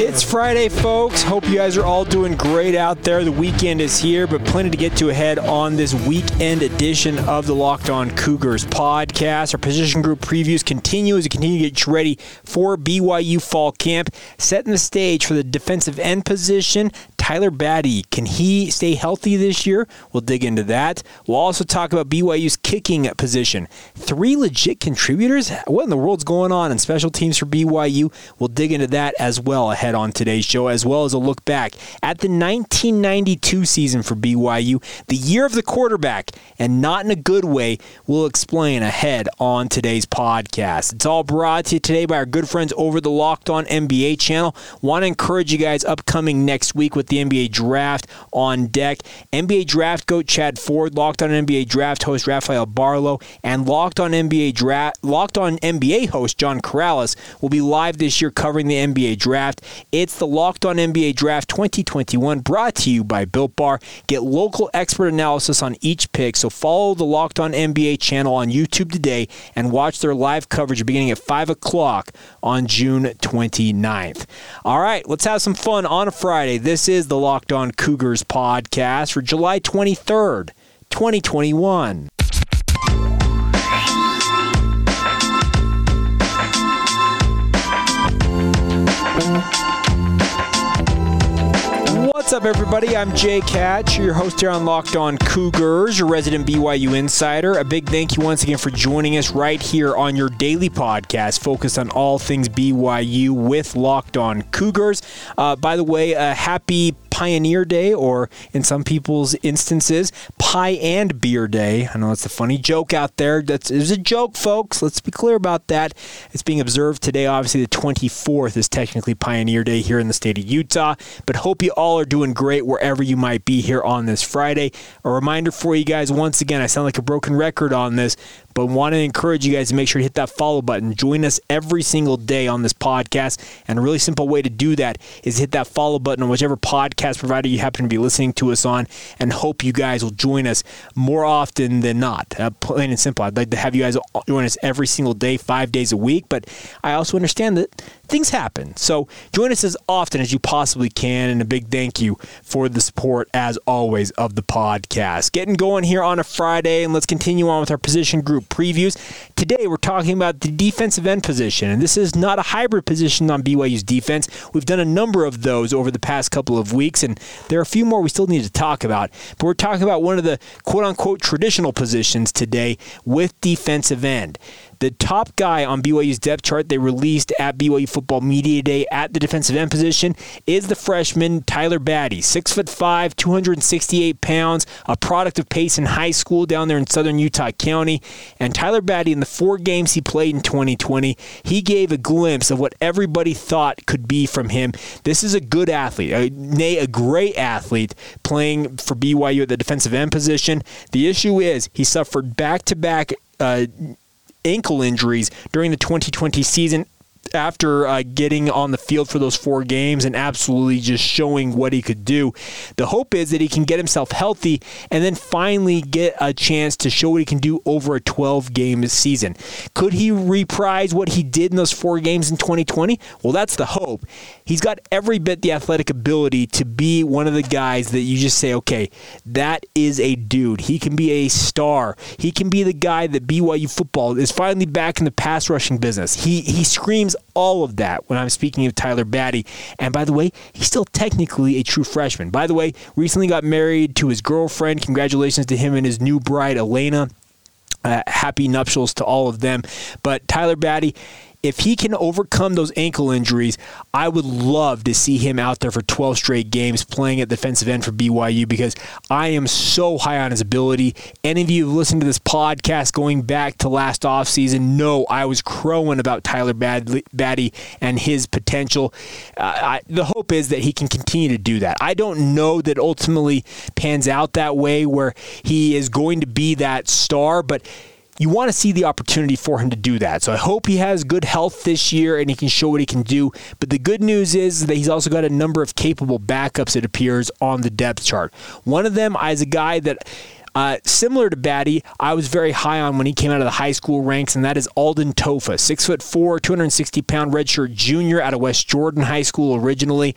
It's Friday, folks. Hope you guys are all doing great out there. The weekend is here, but plenty to get to ahead on this weekend edition of the Locked On Cougars podcast. Our position group previews continue as we continue to get ready for BYU fall camp, setting the stage for the defensive end position. Tyler Batty, can he stay healthy this year? We'll dig into that. We'll also talk about BYU's kicking position. Three legit contributors? What in the world's going on in special teams for BYU? We'll dig into that as well ahead on today's show, as well as a look back at the 1992 season for BYU, the year of the quarterback, and not in a good way. We'll explain ahead on today's podcast. It's all brought to you today by our good friends over the Locked On NBA channel. Want to encourage you guys upcoming next week with the NBA draft on deck. NBA draft goat Chad Ford, Locked On NBA draft host Rafael Barlow, and Locked On NBA draft Locked On NBA host John Corrales will be live this year covering the NBA draft. It's the Locked On NBA Draft 2021 brought to you by Built Bar. Get local expert analysis on each pick, so follow the Locked On NBA channel on YouTube today and watch their live coverage beginning at 5 o'clock on June 29th. All right, let's have some fun on a Friday. This is the Locked On Cougars podcast for July 23rd, 2021. What's up, everybody? I'm Jake Hatch, your host here on Locked On Cougars, your resident BYU insider. A big thank you once again for joining us right here on your daily podcast focused on all things BYU with Locked On Cougars. Uh, by the way, a happy Pioneer Day, or in some people's instances, Pie and Beer Day. I know it's a funny joke out there. That's it was a joke, folks. Let's be clear about that. It's being observed today. Obviously, the 24th is technically Pioneer Day here in the state of Utah. But hope you all are doing great wherever you might be here on this Friday. A reminder for you guys once again, I sound like a broken record on this, but want to encourage you guys to make sure to hit that follow button. Join us every single day on this podcast. And a really simple way to do that is hit that follow button on whichever podcast provider you happen to be listening to us on. And hope you guys will join us more often than not. Uh, plain and simple. I'd like to have you guys join us every single day, five days a week. But I also understand that things happen. So join us as often as you possibly can. And a big thank you for the support, as always, of the podcast. Getting going here on a Friday, and let's continue on with our position group previews. Today, we're talking about the defensive end position, and this is not a hybrid position on BYU's defense. We've done a number of those over the past couple of weeks, and there are a few more we still need to talk about. But we're talking about one of the quote unquote traditional positions today with defensive end. The top guy on BYU's depth chart they released at BYU Football Media Day at the defensive end position is the freshman Tyler Batty, six foot five, 268 pounds, a product of Payson High School down there in southern Utah County. And Tyler Batty, in the four games he played in 2020, he gave a glimpse of what everybody thought could be from him. This is a good athlete, a, nay, a great athlete playing for BYU at the defensive end position. The issue is he suffered back to back ankle injuries during the 2020 season after uh, getting on the field for those four games and absolutely just showing what he could do. The hope is that he can get himself healthy and then finally get a chance to show what he can do over a 12 game season. Could he reprise what he did in those four games in 2020? Well, that's the hope. He's got every bit the athletic ability to be one of the guys that you just say, okay, that is a dude. He can be a star. He can be the guy that BYU football is finally back in the pass rushing business. He he screams all of that when I'm speaking of Tyler Batty. And by the way, he's still technically a true freshman. By the way, recently got married to his girlfriend. Congratulations to him and his new bride, Elena. Uh, happy nuptials to all of them. But Tyler Batty, if he can overcome those ankle injuries, I would love to see him out there for 12 straight games playing at defensive end for BYU because I am so high on his ability. Any of you who listened to this podcast going back to last offseason know I was crowing about Tyler Batty and his potential. Uh, I, the hope is that he can continue to do that. I don't know that ultimately pans out that way where he is going to be that star, but you want to see the opportunity for him to do that. So I hope he has good health this year and he can show what he can do. But the good news is that he's also got a number of capable backups, it appears, on the depth chart. One of them is a guy that. Uh, similar to Batty, I was very high on when he came out of the high school ranks, and that is Alden Tofa, six foot four, 260 pound redshirt junior out of West Jordan High School originally.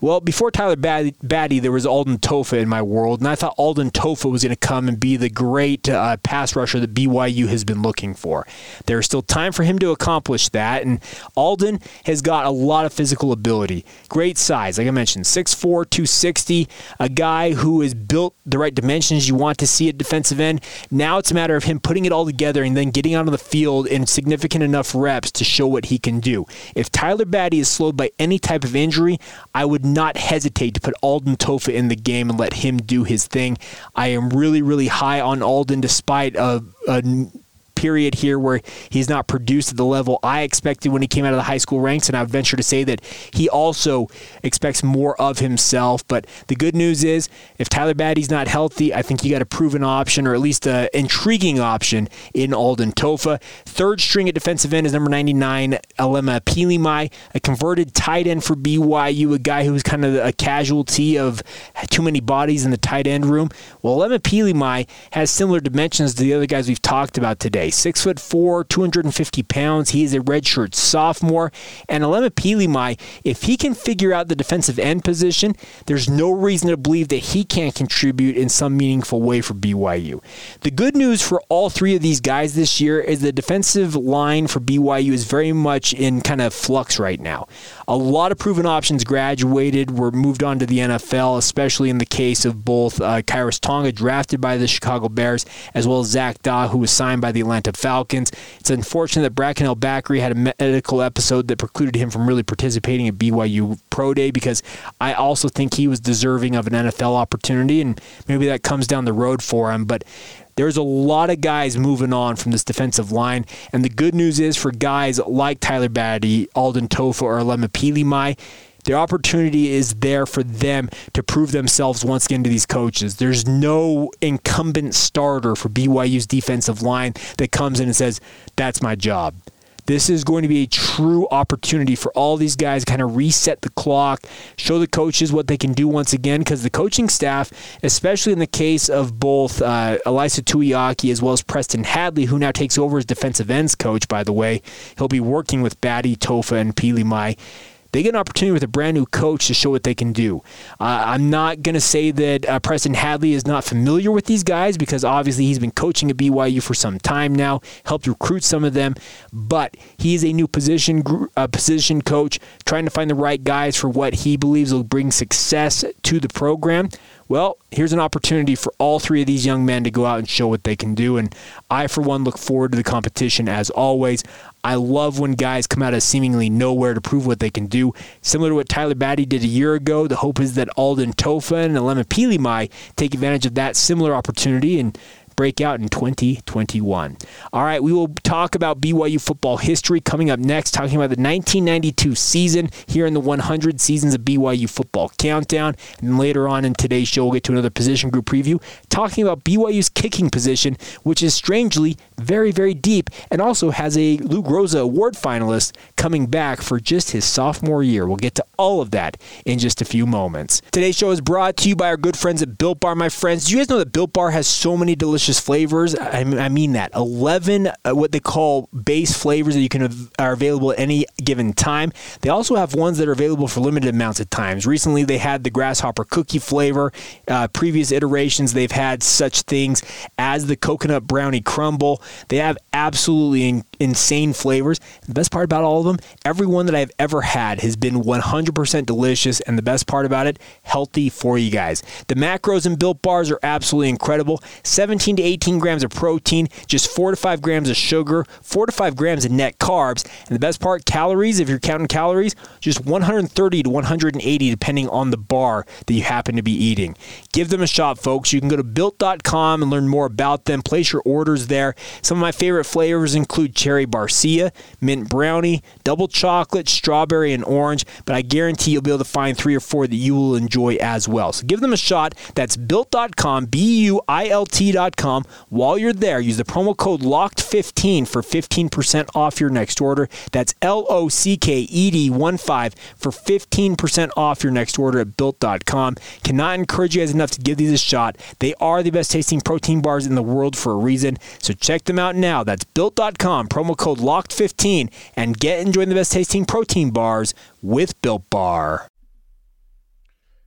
Well, before Tyler Batty, there was Alden Tofa in my world, and I thought Alden Tofa was going to come and be the great uh, pass rusher that BYU has been looking for. There's still time for him to accomplish that, and Alden has got a lot of physical ability. Great size, like I mentioned, 6'4", 260, a guy who is built the right dimensions you want to see at defensive end. Now it's a matter of him putting it all together and then getting onto the field in significant enough reps to show what he can do. If Tyler Batty is slowed by any type of injury, I would not hesitate to put Alden Tofa in the game and let him do his thing. I am really, really high on Alden despite a, a period here where he's not produced at the level I expected when he came out of the high school ranks. And I venture to say that he also expects more of himself. But the good news is, if Tyler Batty's not healthy, I think you got a proven option or at least an intriguing option in Alden Tofa. Third string at defensive end is number 99, Alema Pilimai, a converted tight end for BYU, a guy who was kind of a casualty of too many bodies in the tight end room. Well, Alema Pilimai has similar dimensions to the other guys we've talked about today. Six foot four, 250 pounds. He is a redshirt sophomore. And Alema Pilimai, if he can figure out the defensive end position, there's no reason to believe that he can't contribute in some meaningful way for BYU. The good news for all three of these guys this year is the defensive line for BYU is very much in kind of flux right now. A lot of proven options graduated, were moved on to the NFL, especially in the case of both uh, Khyiris Tonga, drafted by the Chicago Bears, as well as Zac Dawe, who was signed by the Atlanta Falcons. It's unfortunate that Bracken El-Bakri had a medical episode that precluded him from really participating at BYU Pro Day because I also think he was deserving of an NFL opportunity, and maybe that comes down the road for him. But there's a lot of guys moving on from this defensive line. And the good news is for guys like Tyler Batty, Alden Tofa, or Alema Pilimai, the opportunity is there for them to prove themselves once again to these coaches. There's no incumbent starter for BYU's defensive line that comes in and says, That's my job. This is going to be a true opportunity for all these guys to kind of reset the clock, show the coaches what they can do once again, because the coaching staff, especially in the case of both uh, Ilaisa Tuiaki as well as Preston Hadley, who now takes over as defensive ends coach, by the way, he'll be working with Batty, Tofa, and Pilimai they get an opportunity with a brand new coach to show what they can do. Uh, I'm not going to say that uh, Preston Hadley is not familiar with these guys because obviously he's been coaching at BYU for some time now, helped recruit some of them, but he's a new position uh, position coach trying to find the right guys for what he believes will bring success to the program. Well, here's an opportunity for all three of these young men to go out and show what they can do. And I, for one, look forward to the competition as always. I love when guys come out of seemingly nowhere to prove what they can do. Similar to what Tyler Batty did a year ago, the hope is that Alden Tofa and Alema Pilimai take advantage of that similar opportunity and break out in 2021. All right, we will talk about BYU football history coming up next, talking about the 1992 season here in the 100 seasons of BYU football countdown. And later on in today's show, we'll get to another position group preview, talking about BYU's kicking position, which is strangely very, very deep and also has a Lou Groza Award finalist coming back for just his sophomore year. We'll get to all of that in just a few moments. Today's show is brought to you by our good friends at Built Bar, my friends. Do you guys know that Built Bar has so many delicious flavors? I mean that. 11 uh, what they call base flavors that you can are available at any given time. They also have ones that are available for limited amounts of times. Recently, they had the grasshopper cookie flavor. Uh, previous iterations, they've had such things as the coconut brownie crumble. They have absolutely in, insane flavors. The best part about all of them, every one that I've ever had has been 100% delicious, and the best part about it, healthy for you guys. The macros in built bars are absolutely incredible 17 to 18 grams of protein, just 4 to 5 grams of sugar, 4 to 5 grams of net carbs, and the best part, calories, if you're counting calories, just 130 to 180 depending on the bar that you happen to be eating. Give them a shot, folks. You can go to built.com and learn more about them. Place your orders there. Some of my favorite flavors include cherry barcia, mint brownie, double chocolate, strawberry, and orange, but I guarantee you'll be able to find three or four that you will enjoy as well. So give them a shot. That's built.com, B U I L T.com. While you're there, use the promo code LOCKED15 for 15% off your next order. That's L O C K E D 1 5 for 15% off your next order at built.com. Cannot encourage you guys enough to give these a shot. They are the best tasting protein bars in the world for a reason. So check them out now. That's built.com, promo code LOCKED15, and get enjoying the best tasting protein bars with Built Bar.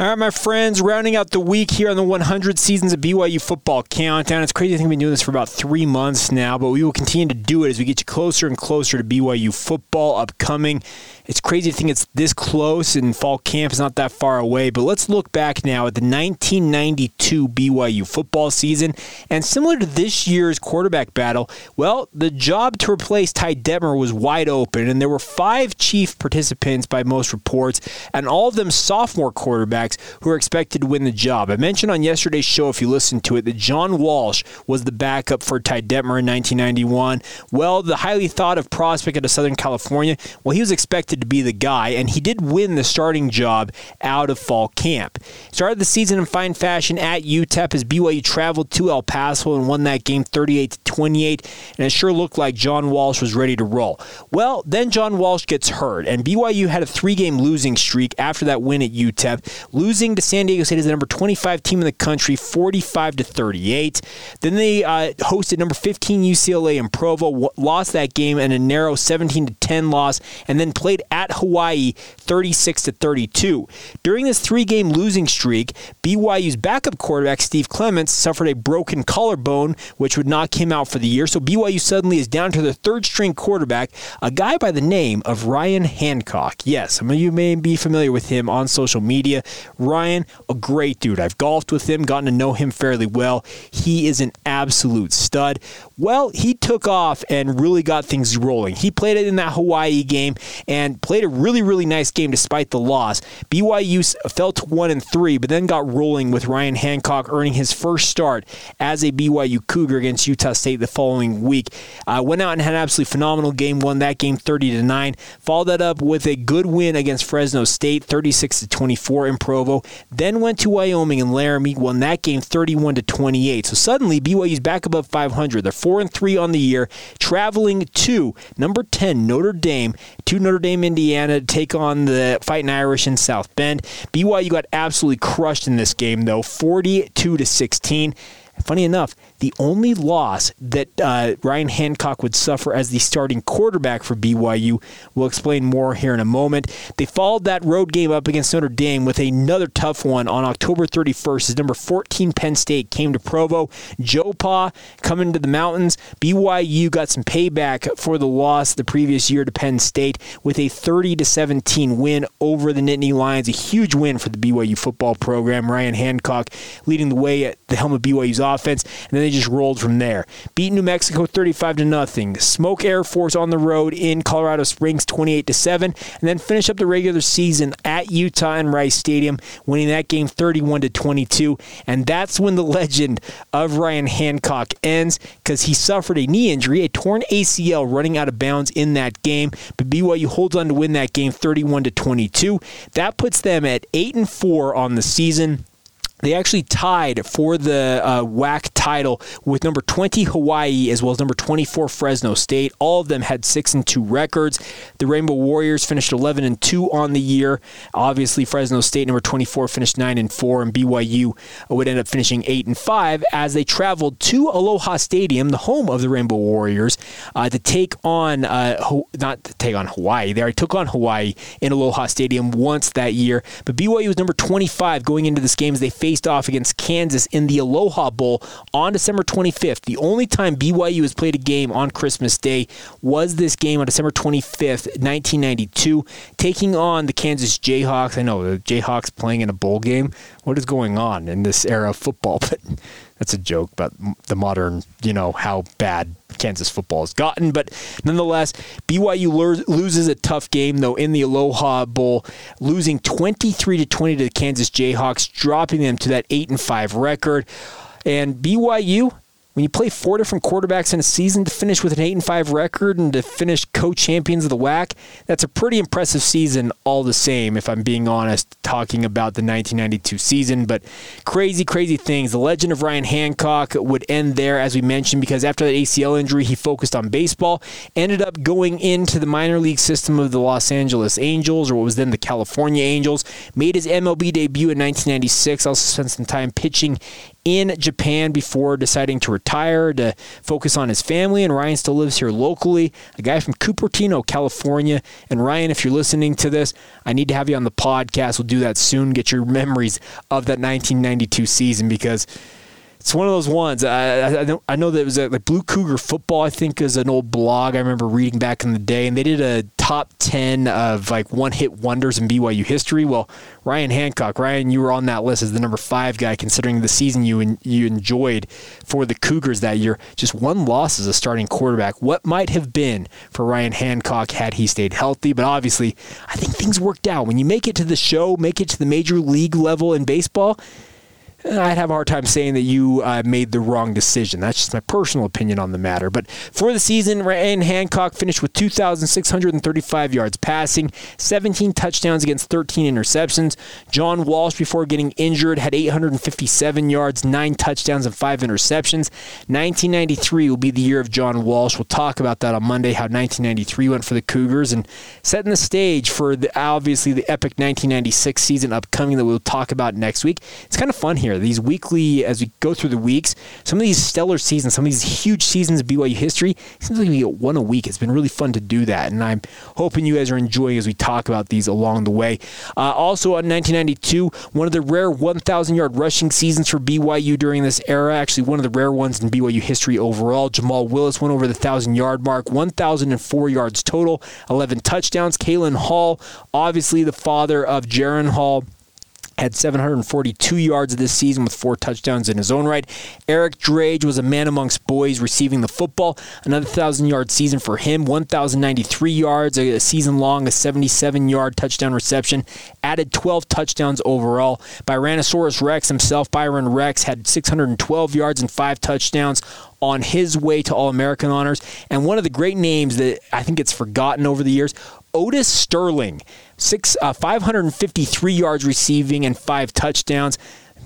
All right, my friends, rounding out the week here on the 100 seasons of BYU football countdown. It's crazy to think we've been doing this for about three months now, but we will continue to do it as we get you closer and closer to BYU football upcoming. It's crazy to think it's this close and fall camp is not that far away. But let's look back now at the 1992 BYU football season. And similar to this year's quarterback battle, well, the job to replace Ty Detmer was wide open. And there were five chief participants by most reports, and all of them sophomore quarterbacks who are expected to win the job. I mentioned on yesterday's show, if you listened to it, that John Walsh was the backup for Ty Detmer in 1991. Well, the highly thought of prospect out of Southern California, well, he was expected to be the guy, and he did win the starting job out of fall camp. Started the season in fine fashion at UTEP as BYU traveled to El Paso and won that game 38 to 28, and it sure looked like John Walsh was ready to roll. Well, then John Walsh gets hurt, and BYU had a three-game losing streak after that win at UTEP, losing to San Diego State as the number 25 team in the country, 45 to 38. Then they uh, hosted number 15 UCLA in Provo, lost that game in a narrow 17 to 10 loss, and then played at Hawaii 36 to 32. During this three-game losing streak, BYU's backup quarterback Steve Clements suffered a broken collarbone, which would knock him out for the year. So BYU suddenly is down to their third-string quarterback, a guy by the name of Ryan Hancock. Yes, some of you may be familiar with him on social media. Ryan, a great dude. I've golfed with him, gotten to know him fairly well. He is an absolute stud. Well, he took off and really got things rolling. He played it in that Hawaii game and played a really, really nice game despite the loss. BYU fell to one and three, but then got rolling with Ryan Hancock earning his first start as a BYU Cougar against Utah State the following week. Uh, went out and had an absolutely phenomenal game. Won that game 30 to nine. Followed that up with a good win against Fresno State, 36 to 24 in Provo. Then went to Wyoming and Laramie. Won that game 31 to 28. So suddenly BYU's back above 500. They're four and three on the year, traveling to number 10 Notre Dame to Notre Dame, Indiana to take on the Fighting Irish in South Bend. BYU got absolutely crushed in this game though, 42 to 16. Funny enough, the only loss that uh, Ryan Hancock would suffer as the starting quarterback for BYU. We'll explain more here in a moment. They followed that road game up against Notre Dame with another tough one on October 31st as number 14 Penn State came to Provo. Joe Pa coming to the mountains. BYU got some payback for the loss the previous year to Penn State with a 30 to 17 win over the Nittany Lions. A huge win for the BYU football program. Ryan Hancock leading the way at the helm of BYU's offense, and then they just rolled from there. Beat New Mexico 35 to nothing. Smoke Air Force on the road in Colorado Springs 28 to 7, and then finish up the regular season at Utah and Rice Stadium, winning that game 31 to 22. And that's when the legend of Ryan Hancock ends because he suffered a knee injury, a torn ACL running out of bounds in that game. But BYU holds on to win that game 31 to 22. That puts them at 8 and 4 on the season. They actually tied for the uh, WAC title with number 20 Hawaii as well as number 24 Fresno State. All of them had six and two records. The Rainbow Warriors finished 11 and two on the year. Obviously, Fresno State number 24 finished nine and four, and BYU would end up finishing eight and five as they traveled to Aloha Stadium, the home of the Rainbow Warriors, uh, to take on uh, Ho- not to take on Hawaii. They already took on Hawaii in Aloha Stadium once that year, but BYU was number 25 going into this game as they faced faced off against Kansas in the Aloha Bowl on December 25th. The only time BYU has played a game on Christmas Day was this game on December 25th, 1992, taking on the Kansas Jayhawks. I know the Jayhawks playing in a bowl game. What is going on in this era of football? But that's a joke about the modern, you know, how bad Kansas football has gotten. But nonetheless, BYU loses a tough game though in the Aloha Bowl, losing 23 to 20 to the Kansas Jayhawks, dropping them to that eight and five record. And BYU when you play four different quarterbacks in a season to finish with an eight and five record and to finish co-champions of the WAC, that's a pretty impressive season all the same. If I'm being honest, talking about the 1992 season, but crazy, crazy things. The legend of Ryan Hancock would end there, as we mentioned, because after that ACL injury, he focused on baseball. Ended up going into the minor league system of the Los Angeles Angels, or what was then the California Angels. Made his MLB debut in 1996. Also spent some time pitching in Japan before deciding to retire to focus on his family. And Ryan still lives here locally, a guy from Cupertino, California. And Ryan, if you're listening to this, I need to have you on the podcast. We'll do that soon. Get your memories of that 1992 season because it's one of those ones. I, I, I know that it was a, like Blue Cougar Football. I think is an old blog I remember reading back in the day, and they did a top ten of like one hit wonders in BYU history. Well, Ryan Hancock, Ryan, you were on that list as the number five guy, considering the season you in, you enjoyed for the Cougars that year. Just one loss as a starting quarterback. What might have been for Ryan Hancock had he stayed healthy? But obviously, I think things worked out. When you make it to the show, make it to the major league level in baseball I'd have a hard time saying that you uh, made the wrong decision. That's just my personal opinion on the matter. But for the season, Ryan Hancock finished with 2,635 yards passing, 17 touchdowns against 13 interceptions. John Walsh, before getting injured, had 857 yards, 9 touchdowns, and 5 interceptions. 1993 will be the year of John Walsh. We'll talk about that on Monday, how 1993 went for the Cougars, and setting the stage for the obviously the epic 1996 season upcoming that we'll talk about next week. It's kind of fun here. These weekly, as we go through the weeks, some of these stellar seasons, some of these huge seasons of BYU history, seems like we get one a week. It's been really fun to do that, and I'm hoping you guys are enjoying as we talk about these along the way. Uh, also, in 1992, one of the rare 1,000 yard rushing seasons for BYU during this era, actually one of the rare ones in BYU history overall. Jamal Willis went over the 1,000 yard mark, 1,004 yards total, 11 touchdowns. Kalen Hall, obviously the father of Jaren Hall had 742 yards this season with four touchdowns in his own right. Eric Drage was a man amongst boys receiving the football. Another 1,000 yard season for him, 1,093 yards, a season long, a 77 yard touchdown reception. Added 12 touchdowns overall. Byronosaurus Rex himself, Byron Rex, had 612 yards and five touchdowns on his way to All American honors. And one of the great names that I think it's forgotten over the years, Otis Sterling six uh, 553 yards receiving and five touchdowns.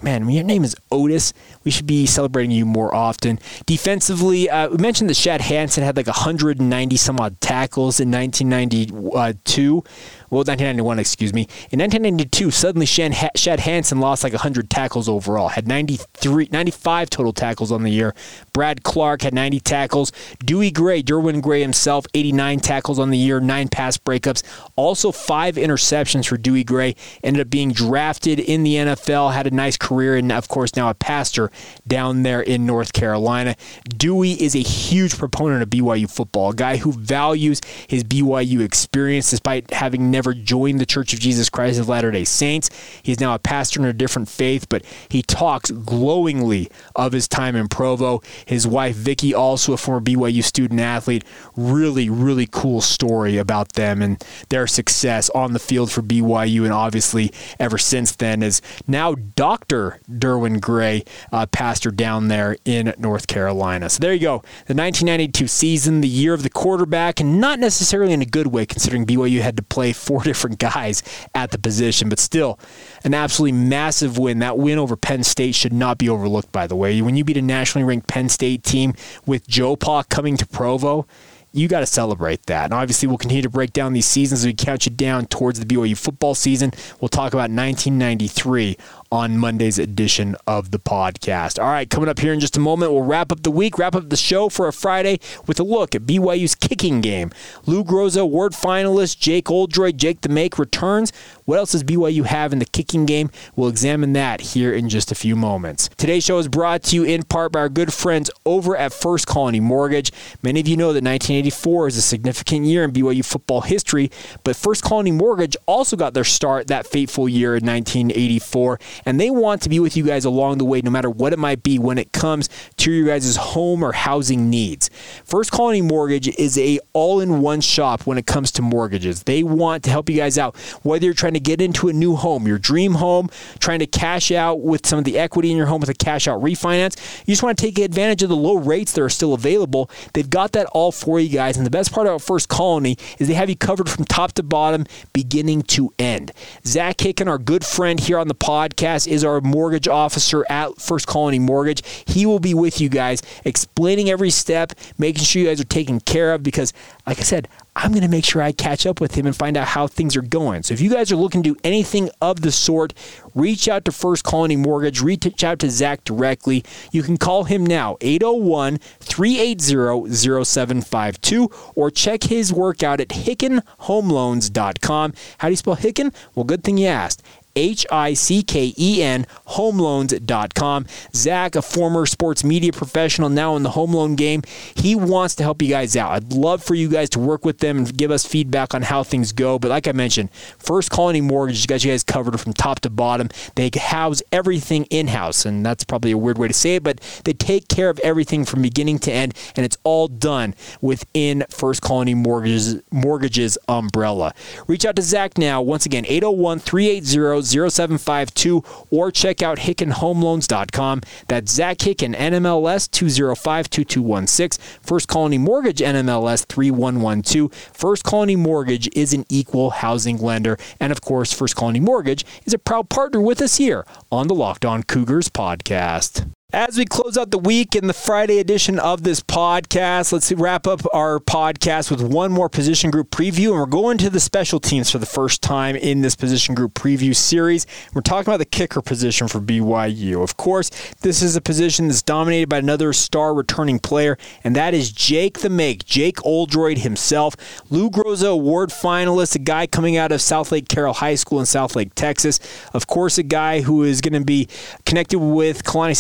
Man, your name is Otis. We should be celebrating you more often. Defensively, uh, we mentioned that Shad Hansen had like 190 some odd tackles in 1992 well, 1991, excuse me. In 1992, suddenly Shad Hansen lost like 100 tackles overall, had 93, 95 total tackles on the year. Brad Clark had 90 tackles. Dewey Gray, Derwin Gray himself, 89 tackles on the year, nine pass breakups, also five interceptions for Dewey Gray. Ended up being drafted in the NFL, had a nice career, and of course now a pastor down there in North Carolina. Dewey is a huge proponent of BYU football, a guy who values his BYU experience despite having never joined the Church of Jesus Christ of Latter day Saints. He's now a pastor in a different faith, but he talks glowingly of his time in Provo. His wife, Vicky, also a former BYU student athlete. Really, really cool story about them and their success on the field for BYU, and obviously ever since then is now Dr. Derwin Gray, uh, pastor down there in North Carolina. So there you go. The 1992 season, the year of the quarterback, and not necessarily in a good way considering BYU had to play four different guys at the position, but still an absolutely massive win. That win over Penn State should not be overlooked, by the way. When you beat a nationally ranked Penn State team with Joe Pa coming to Provo, you got to celebrate that. And obviously, we'll continue to break down these seasons as we count you down towards the BYU football season. We'll talk about 1993 on Monday's edition of the podcast. All right, coming up here in just a moment, we'll wrap up the week, wrap up the show for a Friday with a look at BYU's kicking game. Lou Groza award finalist Jake Oldroyd, Jake the Make returns. What else does BYU have in the kicking game? We'll examine that here in just a few moments. Today's show is brought to you in part by our good friends over at First Colony Mortgage. Many of you know that 1984 is a significant year in BYU football history, but First Colony Mortgage also got their start that fateful year in 1984 and they want to be with you guys along the way, no matter what it might be when it comes to your guys' home or housing needs. First Colony Mortgage is a all-in-one shop when it comes to mortgages. They want to help you guys out, whether you're trying to get into a new home, your dream home, trying to cash out with some of the equity in your home with a cash out refinance. You just want to take advantage of the low rates that are still available. They've got that all for you guys. And the best part about First Colony is they have you covered from top to bottom, beginning to end. Zach Hicken, our good friend here on the podcast is our mortgage officer at First Colony Mortgage. He will be with you guys explaining every step, making sure you guys are taken care of because, like I said, I'm going to make sure I catch up with him and find out how things are going. So if you guys are looking to do anything of the sort, reach out to First Colony Mortgage, reach out to Zach directly. You can call him now, 801 380 0752, or check his work out at hickenhomeloans.com. How do you spell Hicken? Well, good thing you asked. H I C K E N, homeloans.com. Zach, a former sports media professional, now in the home loan game, he wants to help you guys out. I'd love for you guys to work with them and give us feedback on how things go. But like I mentioned, First Colony Mortgage got you guys covered from top to bottom. They house everything in house, and that's probably a weird way to say it, but they take care of everything from beginning to end, and it's all done within First Colony Mortgages, Mortgages umbrella. Reach out to Zach now. Once again, 801 380 0752 or check out HickenHomeLoans.com. That's Zach Hicken, NMLS 2052216. First Colony Mortgage, NMLS 3112. First Colony Mortgage is an equal housing lender. And of course, First Colony Mortgage is a proud partner with us here on the Locked On Cougars podcast. As we close out the week in the Friday edition of this podcast, let's wrap up our podcast with one more position group preview. And we're going to the special teams for the first time in this position group preview series. We're talking about the kicker position for BYU. Of course, this is a position that's dominated by another star returning player, and that is Jake the Make, Jake Oldroyd himself. Lou Groza Award finalist, a guy coming out of Southlake Carroll High School in Southlake, Texas. Of course, a guy who is going to be connected with Kalani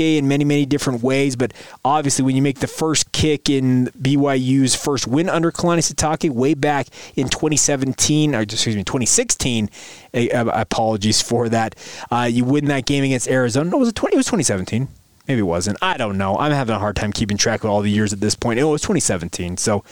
In many, many different ways. But obviously, when you make the first kick in BYU's first win under Kalani Sitake way back in 2017, or excuse me, 2016, uh, apologies for that. Uh, you win that game against Arizona. No, was it 20? It was 2017. Maybe it wasn't. I don't know. I'm having a hard time keeping track of all the years at this point. It was 2017. So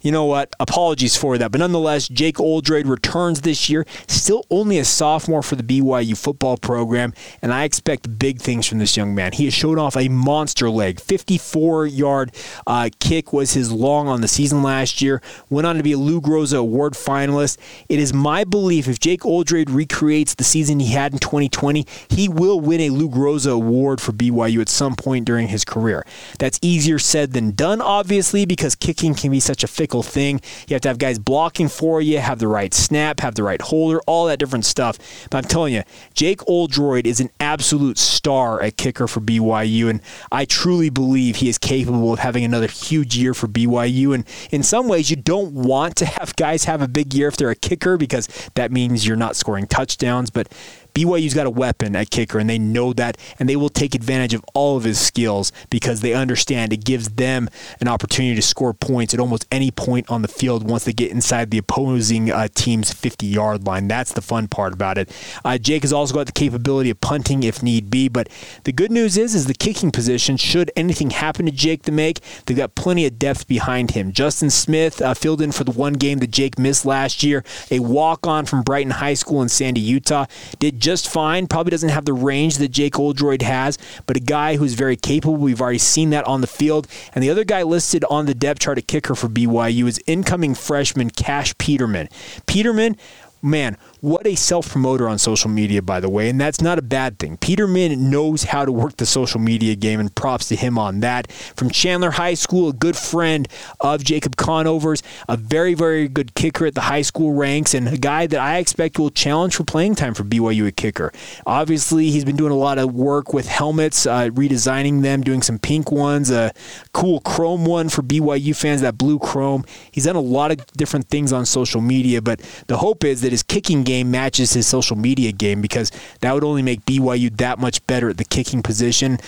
you know what? Apologies for that. But nonetheless, Jake Oldroyd returns this year, still only a sophomore for the BYU football program, and I expect big things from this young man. He has shown off a monster leg. 54 yard uh, kick was his long on the season last year, went on to be a Lou Groza Award finalist. It is my belief if Jake Oldroyd recreates the season he had in 2020, he will win a Lou Groza Award for BYU at some point during his career. That's easier said than done, obviously, because kicking can be such a thing. You have to have guys blocking for you, have the right snap, have the right holder, all that different stuff. But I'm telling you, Jake Oldroyd is an absolute star at kicker for BYU, and I truly believe he is capable of having another huge year for BYU. And in some ways, you don't want to have guys have a big year if they're a kicker because that means you're not scoring touchdowns. But BYU's got a weapon at kicker, and they know that, and they will take advantage of all of his skills because they understand it gives them an opportunity to score points at almost any point on the field once they get inside the opposing uh, team's 50 yard line. That's the fun part about it. Uh, Jake has also got the capability of punting if need be, but the good news is, is the kicking position. Should anything happen to Jake the make, they've got plenty of depth behind him. Justin Smith uh, filled in for the one game that Jake missed last year, a walk on from Brighton High School in Sandy, Utah. Did just fine. Probably doesn't have the range that Jake Oldroyd has, but a guy who's very capable. We've already seen that on the field. And the other guy listed on the depth chart at kicker for BYU is incoming freshman Cash Peterman. Peterman, man, what a self promoter on social media, by the way, and that's not a bad thing. Peterman knows how to work the social media game, and props to him on that. From Chandler High School, a good friend of Jacob Conover's, a very, very good kicker at the high school ranks, and a guy that I expect will challenge for playing time for BYU at kicker. Obviously, he's been doing a lot of work with helmets, uh, redesigning them, doing some pink ones, a cool chrome one for BYU fans, that blue chrome. He's done a lot of different things on social media, but the hope is that his kicking game matches his social media game because that would only make BYU that much better at the kicking position.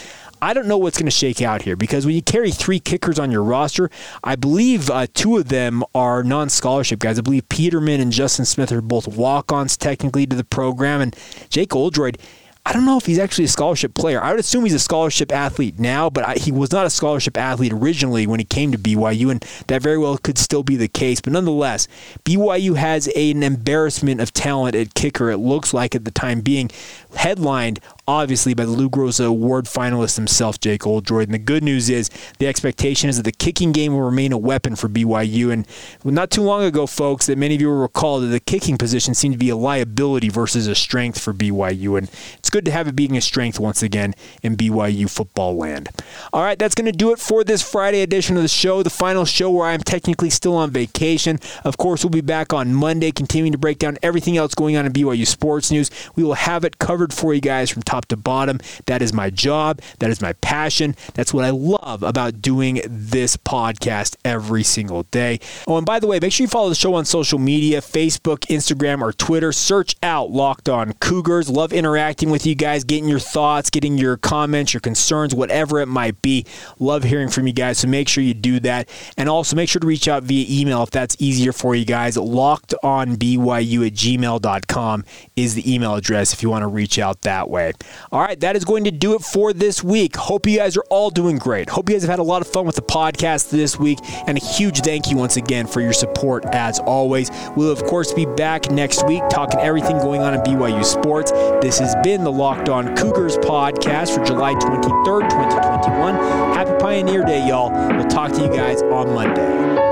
I don't know what's going to shake out here because when you carry three kickers on your roster, I believe uh, two of them are non scholarship guys. I believe Peterman and Justin Smith are both walk ons technically to the program, and Jake Oldroyd I don't know if he's actually a scholarship player. I would assume he's a scholarship athlete now, but I, he was not a scholarship athlete originally when he came to BYU, and that very well could still be the case. But nonetheless, BYU has a, an embarrassment of talent at kicker, it looks like at the time being, headlined obviously by the Lou Groza Award finalist himself, Jake Oldroyd. And the good news is the expectation is that the kicking game will remain a weapon for BYU. And not too long ago, folks, that many of you will recall that the kicking position seemed to be a liability versus a strength for BYU. And it's good to have it being a strength once again in BYU football land. All right, that's going to do it for this Friday edition of the show, the final show where I'm technically still on vacation. Of course, we'll be back on Monday, continuing to break down everything else going on in BYU sports news. We will have it covered for you guys from top to bottom. That is my job. That is my passion. That's what I love about doing this podcast every single day. Oh, and by the way, make sure you follow the show on social media Facebook, Instagram, or Twitter. Search out Locked On Cougars. Love interacting with you guys, getting your thoughts, getting your comments, your concerns, whatever it might be. Love hearing from you guys. So make sure you do that. And also make sure to reach out via email if that's easier for you guys. LockedOnBYU at gmail.com is the email address if you want to reach out that way. All right, that is going to do it for this week. Hope you guys are all doing great. Hope you guys have had a lot of fun with the podcast this week. And a huge thank you once again for your support as always. We'll, of course, be back next week talking everything going on in BYU sports. This has been the Locked On Cougars podcast for July 23rd, 2021. Happy Pioneer Day, y'all. We'll talk to you guys on Monday.